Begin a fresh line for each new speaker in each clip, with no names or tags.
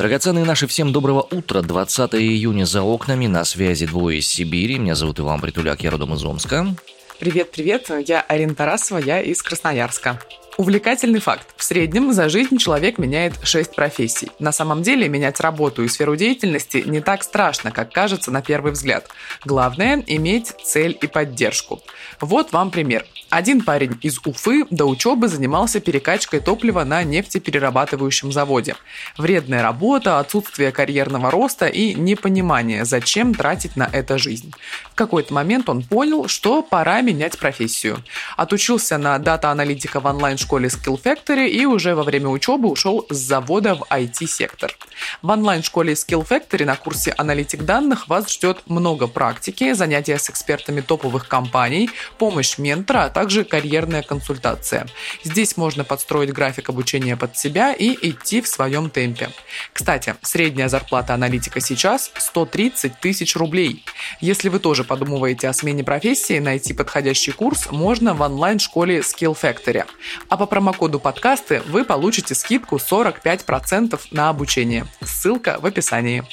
Драгоценные наши, всем доброго утра. 20 июня за окнами, на связи двое из Сибири. Меня зовут Иван Притуляк, я родом из Омска.
Привет-привет, я Арина Тарасова, я из Красноярска. Увлекательный факт. В среднем за жизнь человек меняет 6 профессий. На самом деле менять работу и сферу деятельности не так страшно, как кажется на первый взгляд. Главное – иметь цель и поддержку. Вот вам пример. Один парень из Уфы до учебы занимался перекачкой топлива на нефтеперерабатывающем заводе. Вредная работа, отсутствие карьерного роста и непонимание, зачем тратить на это жизнь. В какой-то момент он понял, что пора менять профессию. Отучился на дата-аналитика в онлайн-школе Skill Factory и уже во время учебы ушел с завода в IT-сектор. В онлайн-школе Skill Factory на курсе аналитик данных вас ждет много практики, занятия с экспертами топовых компаний, помощь ментора, а также карьерная консультация. Здесь можно подстроить график обучения под себя и идти в своем темпе. Кстати, средняя зарплата аналитика сейчас 130 тысяч рублей. Если вы тоже подумываете о смене профессии, найти подходящий курс можно в онлайн-школе Skill Factory. А по промокоду подкасты вы получите скидку 45% на обучение. Ссылка в описании.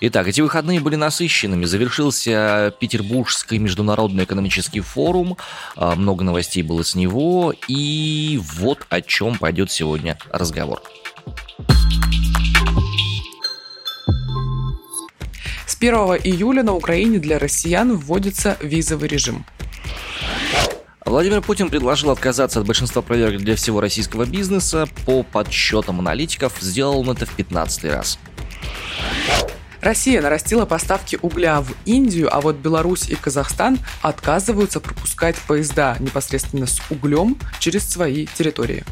Итак, эти выходные были насыщенными. Завершился Петербургский международный экономический форум. А, много новостей было с него. И вот о чем пойдет сегодня разговор.
С 1 июля на Украине для россиян вводится визовый режим.
Владимир Путин предложил отказаться от большинства проверок для всего российского бизнеса. По подсчетам аналитиков, сделал он это в 15 раз.
Россия нарастила поставки угля в Индию, а вот Беларусь и Казахстан отказываются пропускать поезда непосредственно с углем через свои территории.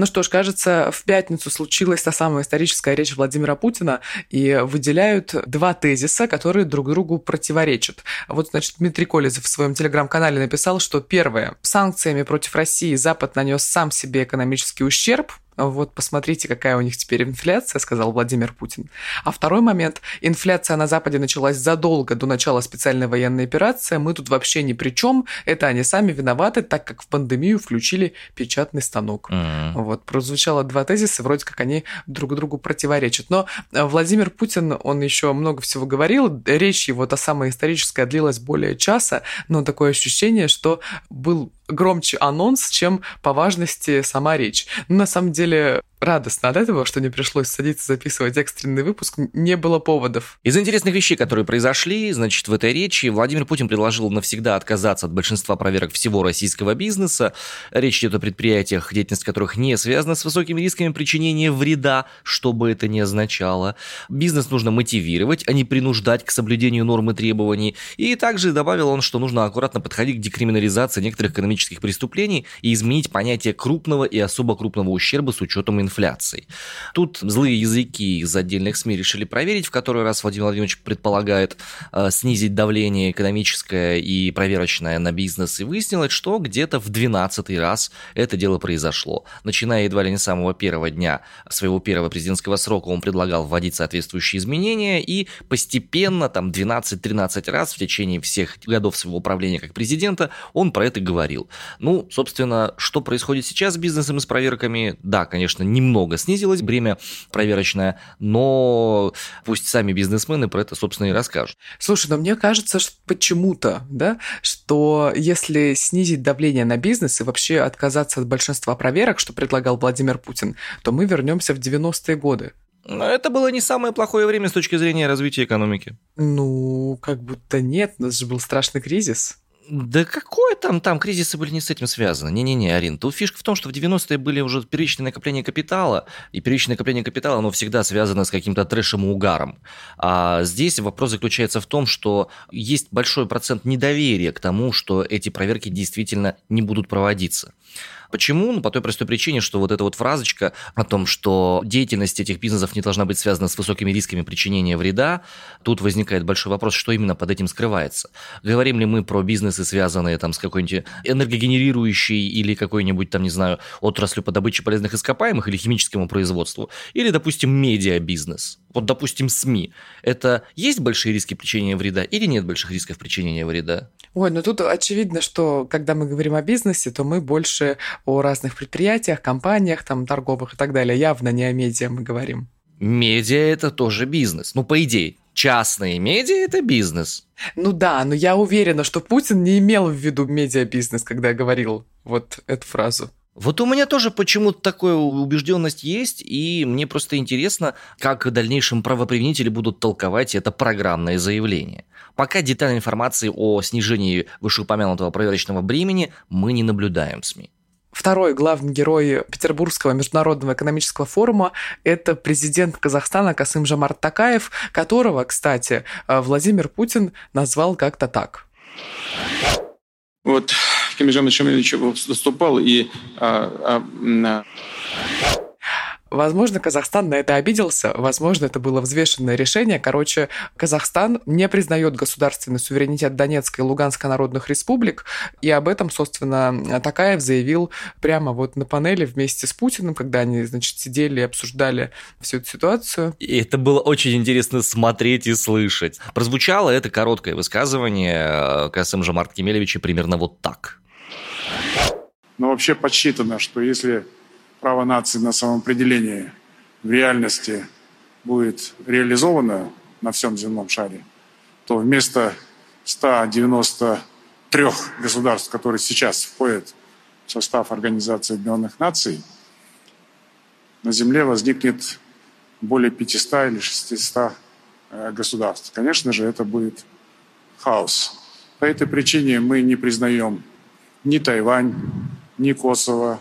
Ну что ж, кажется, в пятницу случилась та самая историческая речь Владимира Путина, и выделяют два тезиса, которые друг другу противоречат. Вот, значит, Дмитрий Колезов в своем телеграм-канале написал, что первое, санкциями против России Запад нанес сам себе экономический ущерб, вот посмотрите, какая у них теперь инфляция, сказал Владимир Путин. А второй момент. Инфляция на Западе началась задолго до начала специальной военной операции. Мы тут вообще ни при чем. Это они сами виноваты, так как в пандемию включили печатный станок. Mm-hmm. Вот, прозвучало два тезиса, вроде как они друг другу противоречат. Но э, Владимир Путин, он еще много всего говорил. Речь его, та самая историческая, длилась более часа, но такое ощущение, что был громче анонс, чем по важности сама речь. Но на самом деле радостно от этого, что не пришлось садиться записывать экстренный выпуск, не было поводов.
Из интересных вещей, которые произошли, значит, в этой речи Владимир Путин предложил навсегда отказаться от большинства проверок всего российского бизнеса. Речь идет о предприятиях, деятельность которых не связана с высокими рисками причинения вреда, что бы это ни означало. Бизнес нужно мотивировать, а не принуждать к соблюдению норм и требований. И также добавил он, что нужно аккуратно подходить к декриминализации некоторых экономических преступлений и изменить понятие крупного и особо крупного ущерба с учетом инфляции инфляцией. Тут злые языки из отдельных СМИ решили проверить, в который раз Владимир Владимирович предполагает э, снизить давление экономическое и проверочное на бизнес, и выяснилось, что где-то в 12 раз это дело произошло. Начиная едва ли не с самого первого дня своего первого президентского срока он предлагал вводить соответствующие изменения, и постепенно, там 12-13 раз в течение всех годов своего управления как президента он про это говорил. Ну, собственно, что происходит сейчас с бизнесом и с проверками? Да, конечно, не немного снизилось бремя проверочное, но пусть сами бизнесмены про это, собственно, и расскажут.
Слушай, но мне кажется, что почему-то, да, что если снизить давление на бизнес и вообще отказаться от большинства проверок, что предлагал Владимир Путин, то мы вернемся в 90-е годы.
Но это было не самое плохое время с точки зрения развития экономики.
Ну, как будто нет, у нас же был страшный кризис.
Да какой там, там кризисы были не с этим связаны. Не-не-не, Арин, тут фишка в том, что в 90-е были уже первичные накопления капитала, и первичное накопление капитала, оно всегда связано с каким-то трэшем и угаром. А здесь вопрос заключается в том, что есть большой процент недоверия к тому, что эти проверки действительно не будут проводиться. Почему? Ну, по той простой причине, что вот эта вот фразочка о том, что деятельность этих бизнесов не должна быть связана с высокими рисками причинения вреда, тут возникает большой вопрос, что именно под этим скрывается. Говорим ли мы про бизнесы, связанные там с какой-нибудь энергогенерирующей или какой-нибудь там, не знаю, отраслью по добыче полезных ископаемых или химическому производству, или, допустим, медиабизнес. Вот, допустим, СМИ, это есть большие риски причинения вреда или нет больших рисков причинения вреда?
Ой, ну тут очевидно, что когда мы говорим о бизнесе, то мы больше о разных предприятиях, компаниях, там, торговых и так далее. Явно не о медиа мы говорим.
Медиа – это тоже бизнес. Ну, по идее, частные медиа – это бизнес.
Ну да, но я уверена, что Путин не имел в виду медиабизнес, когда говорил вот эту фразу.
Вот у меня тоже почему-то такая убежденность есть, и мне просто интересно, как в дальнейшем правоприменители будут толковать это программное заявление. Пока детальной информации о снижении вышеупомянутого проверочного бремени мы не наблюдаем в СМИ.
Второй главный герой Петербургского международного экономического форума – это президент Казахстана Касым Жамарт Такаев, которого, кстати, Владимир Путин назвал как-то так.
Вот Кемежан Шамилевич выступал и а, а,
Возможно, Казахстан на это обиделся, возможно, это было взвешенное решение. Короче, Казахстан не признает государственный суверенитет Донецкой и Луганской народных республик, и об этом, собственно, Такаев заявил прямо вот на панели вместе с Путиным, когда они, значит, сидели и обсуждали всю эту ситуацию.
И это было очень интересно смотреть и слышать. Прозвучало это короткое высказывание э, Касым Жамарт Кемелевича примерно вот так.
Но вообще подсчитано, что если право нации на самоопределение в реальности будет реализовано на всем земном шаре, то вместо 193 государств, которые сейчас входят в состав Организации Объединенных Наций, на Земле возникнет более 500 или 600 э, государств. Конечно же, это будет хаос. По этой причине мы не признаем ни Тайвань, ни Косово,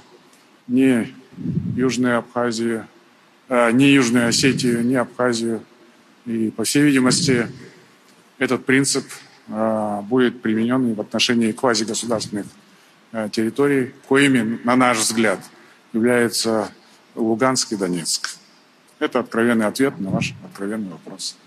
ни Южную Абхазию, э, ни Южную Осетию, ни Абхазию. И, по всей видимости, этот принцип э, будет применен в отношении квазигосударственных э, территорий, коими, на наш взгляд, являются Луганск и Донецк. Это откровенный ответ на ваш откровенный вопрос.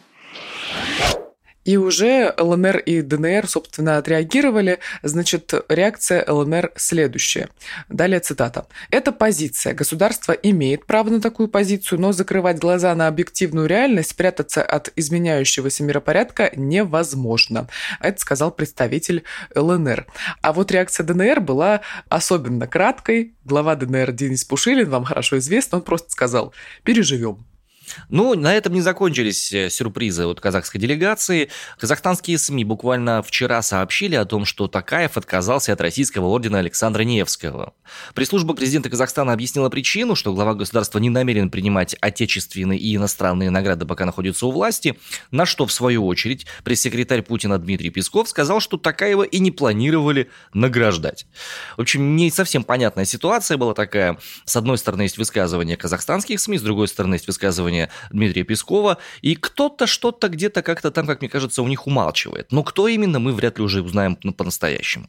И уже ЛНР и ДНР, собственно, отреагировали. Значит, реакция ЛНР следующая. Далее цитата. «Эта позиция. Государство имеет право на такую позицию, но закрывать глаза на объективную реальность, прятаться от изменяющегося миропорядка невозможно». Это сказал представитель ЛНР. А вот реакция ДНР была особенно краткой. Глава ДНР Денис Пушилин, вам хорошо известно, он просто сказал «переживем».
Ну, на этом не закончились э, сюрпризы от казахской делегации. Казахстанские СМИ буквально вчера сообщили о том, что Такаев отказался от российского ордена Александра Невского. Пресс-служба президента Казахстана объяснила причину, что глава государства не намерен принимать отечественные и иностранные награды, пока находится у власти, на что, в свою очередь, пресс-секретарь Путина Дмитрий Песков сказал, что Такаева и не планировали награждать. В общем, не совсем понятная ситуация была такая. С одной стороны, есть высказывания казахстанских СМИ, с другой стороны, есть высказывания высказывания Дмитрия Пескова, и кто-то что-то где-то как-то там, как мне кажется, у них умалчивает. Но кто именно, мы вряд ли уже узнаем по-настоящему.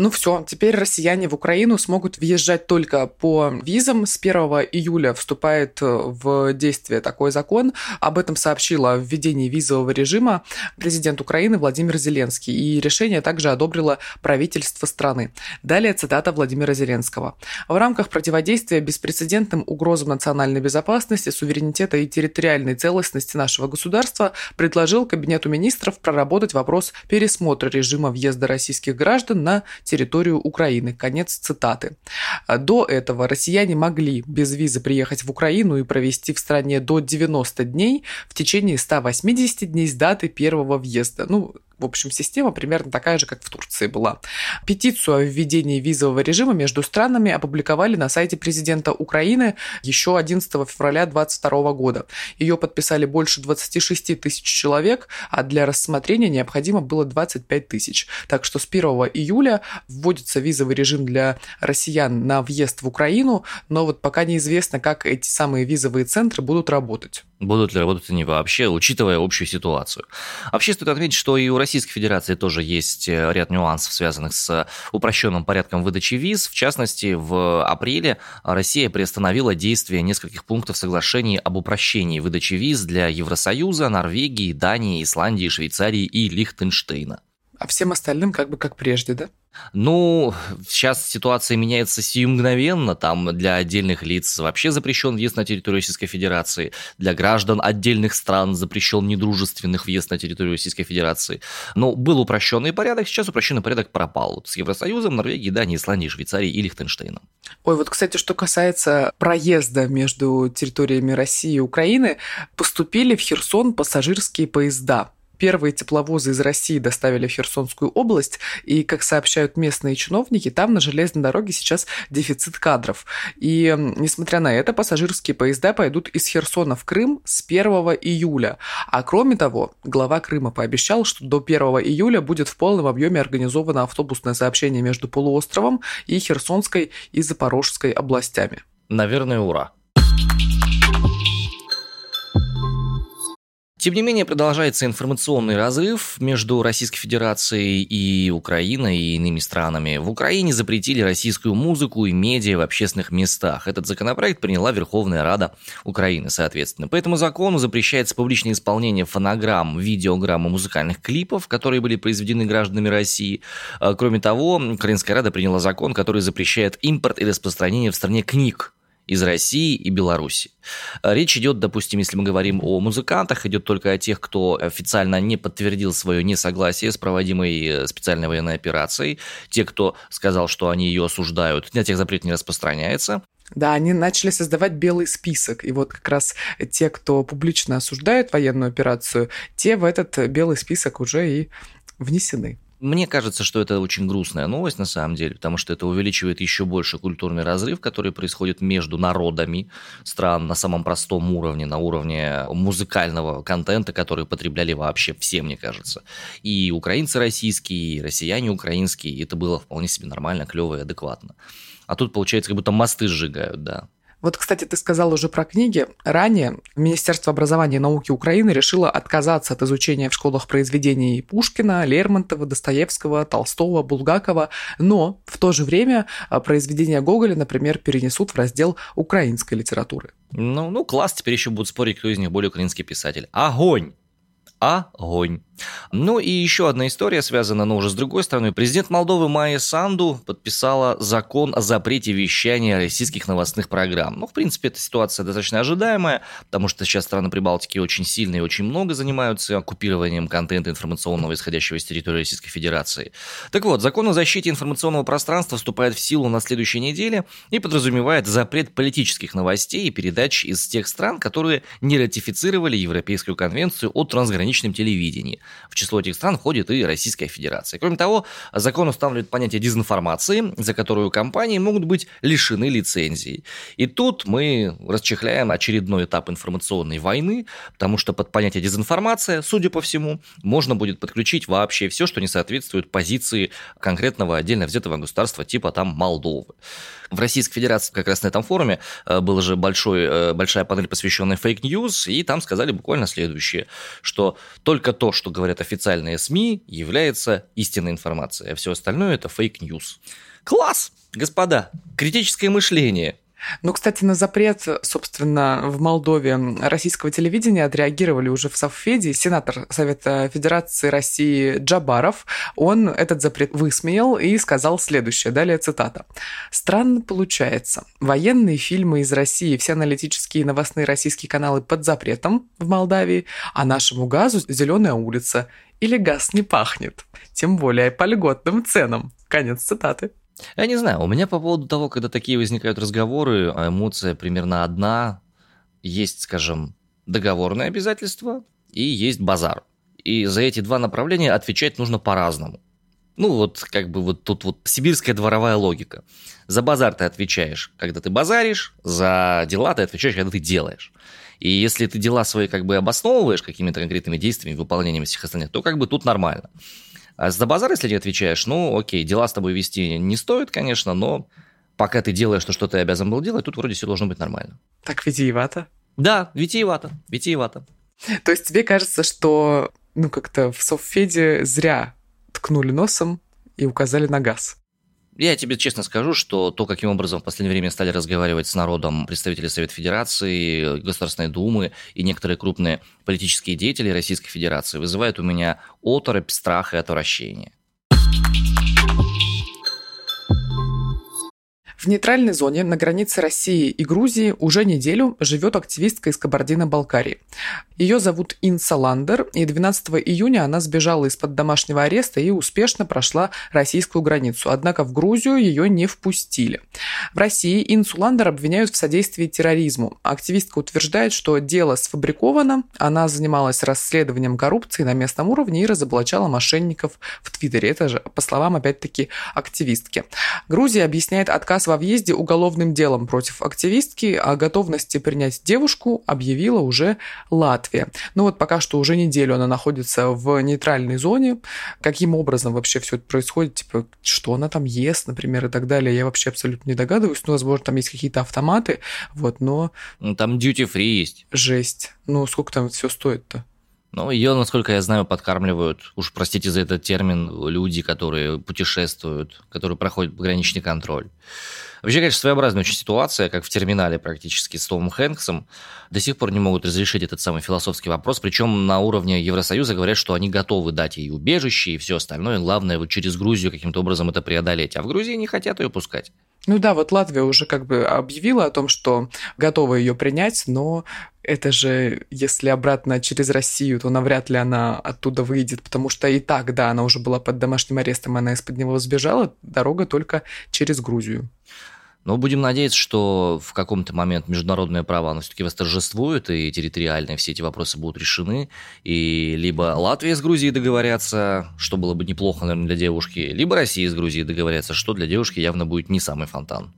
Ну все, теперь россияне в Украину смогут въезжать только по визам. С 1 июля вступает э, в действие такой закон. Об этом сообщила о введении визового режима президент Украины Владимир Зеленский. И решение также одобрило правительство страны. Далее цитата Владимира Зеленского. В рамках противодействия беспрецедентным угрозам национальной безопасности, суверенитета и территориальной целостности нашего государства предложил Кабинету министров проработать вопрос пересмотра режима въезда российских граждан на территорию Украины. Конец цитаты. До этого россияне могли без визы приехать в Украину и провести в стране до 90 дней в течение 180 дней с даты первого въезда. Ну, в общем, система примерно такая же, как в Турции была. Петицию о введении визового режима между странами опубликовали на сайте президента Украины еще 11 февраля 2022 года. Ее подписали больше 26 тысяч человек, а для рассмотрения необходимо было 25 тысяч. Так что с 1 июля вводится визовый режим для россиян на въезд в Украину, но вот пока неизвестно, как эти самые визовые центры будут работать.
Будут ли работать они вообще, учитывая общую ситуацию. Вообще стоит отметить, что и у Российской Федерации тоже есть э, ряд нюансов, связанных с упрощенным порядком выдачи виз. В частности, в апреле Россия приостановила действие нескольких пунктов соглашений об упрощении выдачи виз для Евросоюза, Норвегии, Дании, Исландии, Швейцарии и Лихтенштейна.
А всем остальным как бы как прежде, да?
Ну, сейчас ситуация меняется сию мгновенно. Там для отдельных лиц вообще запрещен въезд на территорию Российской Федерации. Для граждан отдельных стран запрещен недружественных въезд на территорию Российской Федерации. Но был упрощенный порядок, сейчас упрощенный порядок пропал. Вот с Евросоюзом, Норвегией, Данией, Исландией, Швейцарией и Лихтенштейном.
Ой, вот, кстати, что касается проезда между территориями России и Украины, поступили в Херсон пассажирские поезда Первые тепловозы из России доставили в Херсонскую область, и, как сообщают местные чиновники, там на железной дороге сейчас дефицит кадров. И, несмотря на это, пассажирские поезда пойдут из Херсона в Крым с 1 июля. А кроме того, глава Крыма пообещал, что до 1 июля будет в полном объеме организовано автобусное сообщение между полуостровом и Херсонской и Запорожской областями.
Наверное, ура. Тем не менее, продолжается информационный разрыв между Российской Федерацией и Украиной и иными странами. В Украине запретили российскую музыку и медиа в общественных местах. Этот законопроект приняла Верховная Рада Украины, соответственно. По этому закону запрещается публичное исполнение фонограмм, видеограмм и музыкальных клипов, которые были произведены гражданами России. А, кроме того, Украинская Рада приняла закон, который запрещает импорт и распространение в стране книг из России и Беларуси. Речь идет, допустим, если мы говорим о музыкантах, идет только о тех, кто официально не подтвердил свое несогласие с проводимой э, специальной военной операцией, те, кто сказал, что они ее осуждают, на тех запрет не распространяется.
Да, они начали создавать белый список. И вот как раз те, кто публично осуждает военную операцию, те в этот белый список уже и внесены.
Мне кажется, что это очень грустная новость на самом деле, потому что это увеличивает еще больше культурный разрыв, который происходит между народами стран на самом простом уровне, на уровне музыкального контента, который потребляли вообще все, мне кажется. И украинцы российские, и россияне украинские, это было вполне себе нормально, клево и адекватно. А тут, получается, как будто мосты сжигают, да.
Вот, кстати, ты сказал уже про книги. Ранее Министерство образования и науки Украины решило отказаться от изучения в школах произведений Пушкина, Лермонтова, Достоевского, Толстого, Булгакова, но в то же время а, произведения Гоголя, например, перенесут в раздел украинской литературы.
Ну, ну класс, теперь еще будут спорить, кто из них более украинский писатель. Огонь! огонь. Ну и еще одна история связана, но уже с другой стороны. Президент Молдовы Майя Санду подписала закон о запрете вещания российских новостных программ. Ну, в принципе, эта ситуация достаточно ожидаемая, потому что сейчас страны Прибалтики очень сильно и очень много занимаются оккупированием контента информационного, исходящего из территории Российской Федерации. Так вот, закон о защите информационного пространства вступает в силу на следующей неделе и подразумевает запрет политических новостей и передач из тех стран, которые не ратифицировали Европейскую конвенцию о трансграничном телевидении. В число этих стран входит и Российская Федерация. Кроме того, закон устанавливает понятие дезинформации, за которую компании могут быть лишены лицензии. И тут мы расчехляем очередной этап информационной войны, потому что под понятие дезинформация, судя по всему, можно будет подключить вообще все, что не соответствует позиции конкретного отдельно взятого государства типа там Молдовы. В Российской Федерации как раз на этом форуме э, была же большой, э, большая панель, посвященная fake news, и там сказали буквально следующее, что только то, что говорят официальные СМИ, является истинной информацией, а все остальное это fake news. Класс! Господа, критическое мышление –
ну, кстати, на запрет, собственно, в Молдове российского телевидения отреагировали уже в Совфеде. Сенатор Совета Федерации России Джабаров, он этот запрет высмеял и сказал следующее. Далее цитата. «Странно получается. Военные фильмы из России, все аналитические и новостные российские каналы под запретом в Молдавии, а нашему газу зеленая улица. Или газ не пахнет. Тем более по льготным ценам». Конец цитаты.
Я не знаю, у меня по поводу того, когда такие возникают разговоры, а эмоция примерно одна. Есть, скажем, договорные обязательства и есть базар. И за эти два направления отвечать нужно по-разному. Ну, вот как бы вот тут вот сибирская дворовая логика. За базар ты отвечаешь, когда ты базаришь, за дела ты отвечаешь, когда ты делаешь. И если ты дела свои как бы обосновываешь какими-то конкретными действиями, выполнением всех остальных, то как бы тут нормально. А за базар, если не отвечаешь, ну, окей, дела с тобой вести не стоит, конечно, но пока ты делаешь то, что ты обязан был делать, тут вроде все должно быть нормально.
Так витиевато?
Да, витиевато, витиевато.
То есть тебе кажется, что ну как-то в Софеде зря ткнули носом и указали на газ?
Я тебе честно скажу, что то, каким образом в последнее время стали разговаривать с народом представители Совета Федерации, Государственной Думы и некоторые крупные политические деятели Российской Федерации, вызывает у меня оторопь, страх и отвращение.
В нейтральной зоне на границе России и Грузии уже неделю живет активистка из Кабардино-Балкарии. Ее зовут Инса Ландер, и 12 июня она сбежала из-под домашнего ареста и успешно прошла российскую границу. Однако в Грузию ее не впустили. В России Инсу Ландер обвиняют в содействии терроризму. Активистка утверждает, что дело сфабриковано, она занималась расследованием коррупции на местном уровне и разоблачала мошенников в Твиттере. Это же, по словам, опять-таки, активистки. Грузия объясняет отказ во въезде уголовным делом против активистки, о готовности принять девушку объявила уже Латвия. Ну вот пока что уже неделю она находится в нейтральной зоне. Каким образом вообще все это происходит, типа, что она там ест, например, и так далее, я вообще абсолютно не догадываюсь. Ну, возможно, там есть какие-то автоматы, вот, но...
Ну, там duty-free есть.
Жесть. Ну, сколько там все стоит-то?
Ну, ее, насколько я знаю, подкармливают, уж простите за этот термин, люди, которые путешествуют, которые проходят пограничный контроль. Вообще, конечно, своеобразная очень ситуация, как в терминале практически с Томом Хэнксом. До сих пор не могут разрешить этот самый философский вопрос. Причем на уровне Евросоюза говорят, что они готовы дать ей убежище и все остальное. Главное, вот через Грузию каким-то образом это преодолеть. А в Грузии не хотят ее пускать.
Ну да, вот Латвия уже как бы объявила о том, что готова ее принять, но это же, если обратно через Россию, то навряд ли она оттуда выйдет, потому что и так, да, она уже была под домашним арестом, она из-под него сбежала, дорога только через Грузию.
Но будем надеяться, что в каком-то момент международное право, оно все-таки восторжествует, и территориально все эти вопросы будут решены, и либо Латвия с Грузией договорятся, что было бы неплохо, наверное, для девушки, либо Россия с Грузией договорятся, что для девушки явно будет не самый фонтан.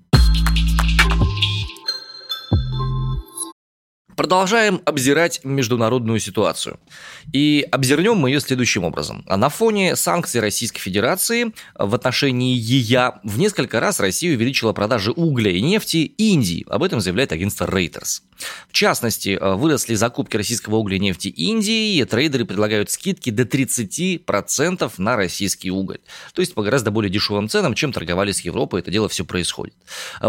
Продолжаем обзирать международную ситуацию. И обзернем мы ее следующим образом. На фоне санкций Российской Федерации в отношении ЕЯ в несколько раз Россия увеличила продажи угля и нефти Индии. Об этом заявляет агентство Reuters. В частности, выросли закупки российского угля и нефти Индии, и трейдеры предлагают скидки до 30% на российский уголь. То есть по гораздо более дешевым ценам, чем торговали с Европой, это дело все происходит.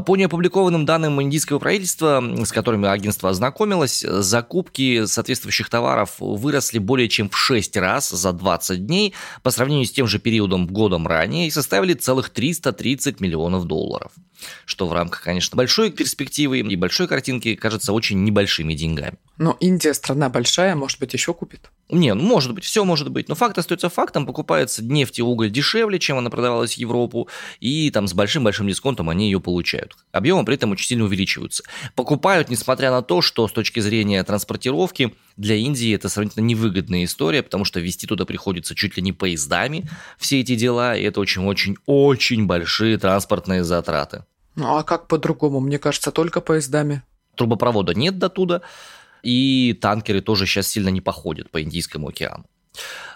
По неопубликованным данным индийского правительства, с которыми агентство ознакомилось, ознакомилась, закупки соответствующих товаров выросли более чем в 6 раз за 20 дней по сравнению с тем же периодом годом ранее и составили целых 330 миллионов долларов. Что в рамках, конечно, большой перспективы и большой картинки кажется очень небольшими деньгами.
Но Индия страна большая, может быть, еще купит?
Не, ну может быть, все может быть. Но факт остается фактом. Покупается нефть и уголь дешевле, чем она продавалась в Европу. И там с большим-большим дисконтом они ее получают. Объемы при этом очень сильно увеличиваются. Покупают, несмотря на то, что с точки зрения транспортировки для Индии это сравнительно невыгодная история, потому что вести туда приходится чуть ли не поездами все эти дела. И это очень-очень-очень большие транспортные затраты.
Ну а как по-другому? Мне кажется, только поездами.
Трубопровода нет до туда и танкеры тоже сейчас сильно не походят по Индийскому океану.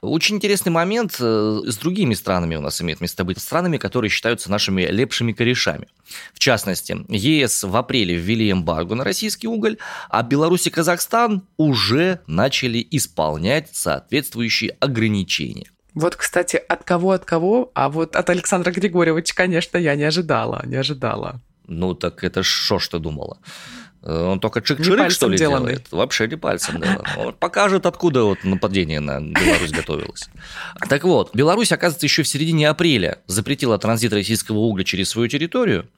Очень интересный момент э, с другими странами у нас имеет место быть. Странами, которые считаются нашими лепшими корешами. В частности, ЕС в апреле ввели эмбарго на российский уголь, а Беларусь и Казахстан уже начали исполнять соответствующие ограничения.
Вот, кстати, от кого, от кого, а вот от Александра Григорьевича, конечно, я не ожидала, не ожидала.
Ну, так это что ж ты думала? Э, он только чик-чирик, что ли, деланный. делает? Вообще не пальцем делает. Он покажет, откуда вот нападение на Беларусь готовилось. Так вот, Беларусь, оказывается, еще в середине апреля запретила транзит российского угля через свою территорию.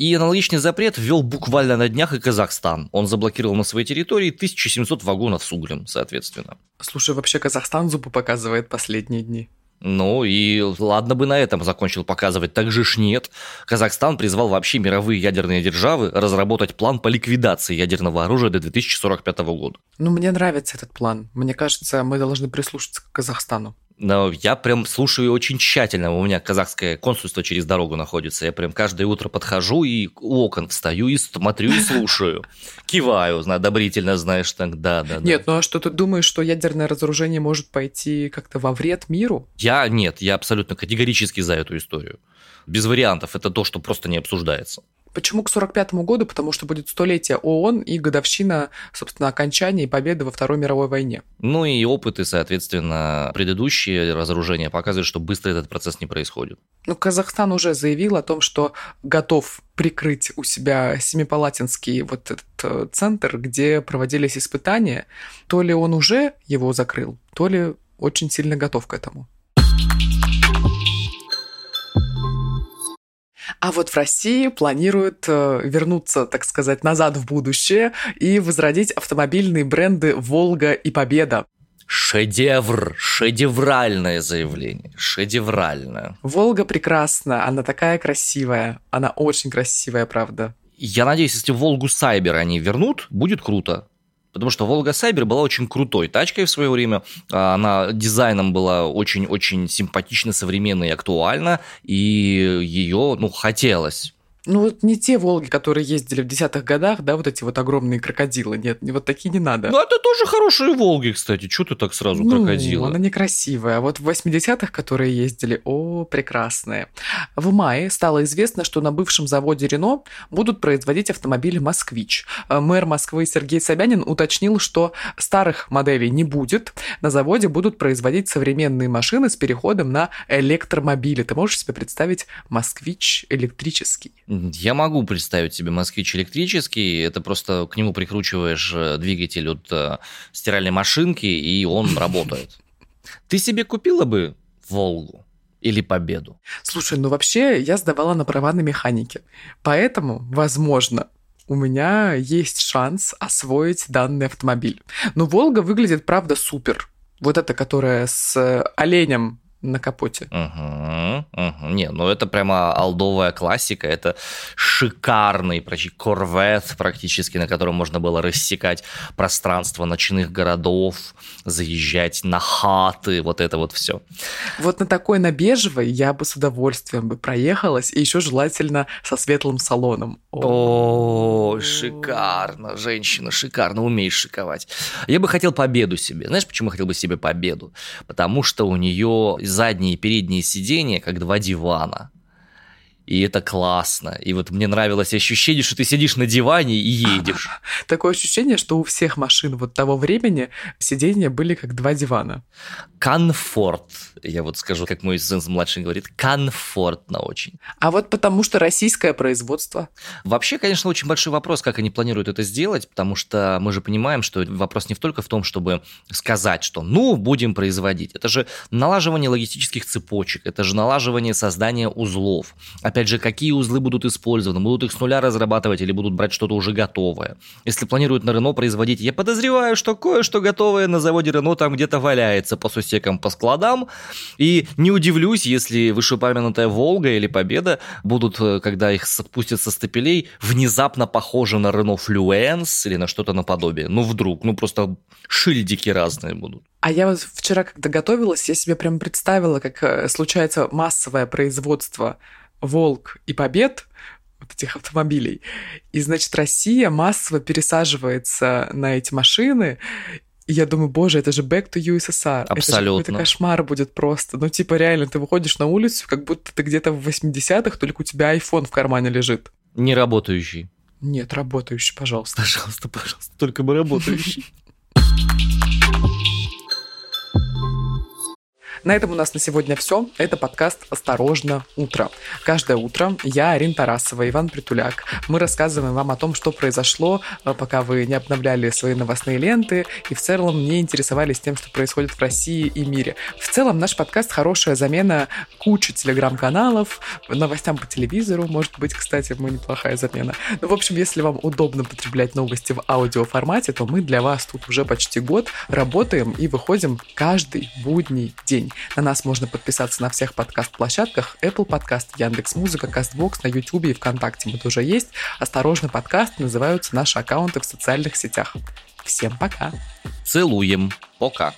И аналогичный запрет ввел буквально на днях и Казахстан. Он заблокировал на своей территории 1700 вагонов с углем, соответственно.
Слушай, вообще Казахстан зубы показывает последние дни.
Ну и ладно бы на этом закончил показывать, так же ж нет. Казахстан призвал вообще мировые ядерные державы разработать план по ликвидации ядерного оружия до 2045 года.
Ну, мне нравится этот план. Мне кажется, мы должны прислушаться к Казахстану.
Но я прям слушаю очень тщательно. У меня казахское консульство через дорогу находится. Я прям каждое утро подхожу и у окон встаю и смотрю и слушаю. Киваю, одобрительно, знаешь, так, да, да.
Нет, ну а что ты думаешь, что ядерное разоружение может пойти как-то во вред миру?
Я нет, я абсолютно категорически за эту историю. Без вариантов. Это то, что просто не обсуждается.
Почему к 45 году? Потому что будет столетие ООН и годовщина, собственно, окончания и победы во Второй мировой войне.
Ну и опыты, соответственно, предыдущие разоружения показывают, что быстро этот процесс не происходит.
Ну, Казахстан уже заявил о том, что готов прикрыть у себя Семипалатинский вот этот э, центр, где проводились испытания. То ли он уже его закрыл, то ли очень сильно готов к этому. А вот в России планируют э, вернуться, так сказать, назад в будущее и возродить автомобильные бренды «Волга» и «Победа».
Шедевр, шедевральное заявление, шедевральное.
Волга прекрасна, она такая красивая, она очень красивая, правда.
Я надеюсь, если Волгу Сайбер они вернут, будет круто. Потому что Волга Сайбер была очень крутой тачкой в свое время. Она дизайном была очень-очень симпатична, современна и актуальна. И ее, ну, хотелось.
Ну, вот не те Волги, которые ездили в десятых годах, да, вот эти вот огромные крокодилы. Нет, не вот такие не надо.
Ну, это тоже хорошие Волги, кстати. Чего ты так сразу
ну,
крокодилы?
она некрасивая. А вот в 80-х, которые ездили, о, прекрасные. В мае стало известно, что на бывшем заводе Рено будут производить автомобили «Москвич». Э, мэр Москвы Сергей Собянин уточнил, что старых моделей не будет. На заводе будут производить современные машины с переходом на электромобили. Ты можешь себе представить «Москвич» электрический?
Я могу представить себе москвич электрический. Это просто к нему прикручиваешь э, двигатель от э, стиральной машинки, и он работает. Ты себе купила бы Волгу? или победу?
Слушай, ну вообще я сдавала на права на механике. Поэтому, возможно, у меня есть шанс освоить данный автомобиль. Но Волга выглядит, правда, супер. Вот эта, которая с оленем на капоте.
Угу, угу. Не, ну это прямо алдовая классика, это шикарный корвет практически, на котором можно было рассекать пространство ночных городов, заезжать на хаты, вот это вот все.
Вот на такой, на бежевой я бы с удовольствием бы проехалась, и еще желательно со светлым салоном.
О, О шикарно, женщина, шикарно, умеешь шиковать. Я бы хотел победу себе. Знаешь, почему хотел бы себе победу? Потому что у нее задние и передние сиденья, как два дивана. И это классно. И вот мне нравилось ощущение, что ты сидишь на диване и едешь.
Такое ощущение, что у всех машин вот того времени сиденья были как два дивана.
Комфорт. Я вот скажу, как мой сын младший говорит, комфортно очень.
А вот потому что российское производство.
Вообще, конечно, очень большой вопрос, как они планируют это сделать, потому что мы же понимаем, что вопрос не только в том, чтобы сказать, что ну, будем производить. Это же налаживание логистических цепочек, это же налаживание создания узлов. Опять Опять же, какие узлы будут использованы? Будут их с нуля разрабатывать или будут брать что-то уже готовое? Если планируют на Рено производить, я подозреваю, что кое-что готовое на заводе Рено там где-то валяется по сусекам, по складам. И не удивлюсь, если вышеупомянутая Волга или Победа будут, э, когда их отпустят со стапелей, внезапно похожи на Рено Флюенс или на что-то наподобие. Ну, вдруг, ну просто шильдики разные будут.
А я вот вчера, когда готовилась, я себе прям представила, как э, случается массовое производство Волк и Побед, вот этих автомобилей. И, значит, Россия массово пересаживается на эти машины, и я думаю, боже, это же back to USSR.
Абсолютно. Это
кошмар будет просто. Ну, типа, реально, ты выходишь на улицу, как будто ты где-то в 80-х, только у тебя iPhone в кармане лежит.
Не работающий.
Нет, работающий, пожалуйста.
Пожалуйста, пожалуйста, только бы работающий.
На этом у нас на сегодня все. Это подкаст «Осторожно, утро». Каждое утро я, Арина Тарасова, Иван Притуляк. Мы рассказываем вам о том, что произошло, э, пока вы не обновляли свои новостные ленты и в целом не интересовались тем, что происходит в России и мире. В целом наш подкаст хорошая замена кучи телеграм-каналов, новостям по телевизору, может быть, кстати, мы неплохая замена. Ну, в общем, если вам удобно потреблять новости в аудиоформате, то мы для вас тут уже почти год работаем и выходим каждый будний день. На нас можно подписаться на всех подкаст-площадках Apple Podcast, Яндекс Музыка, Castbox, на YouTube и ВКонтакте мы тоже есть. Осторожно, подкаст называются наши аккаунты в социальных сетях. Всем пока.
Целуем. Пока.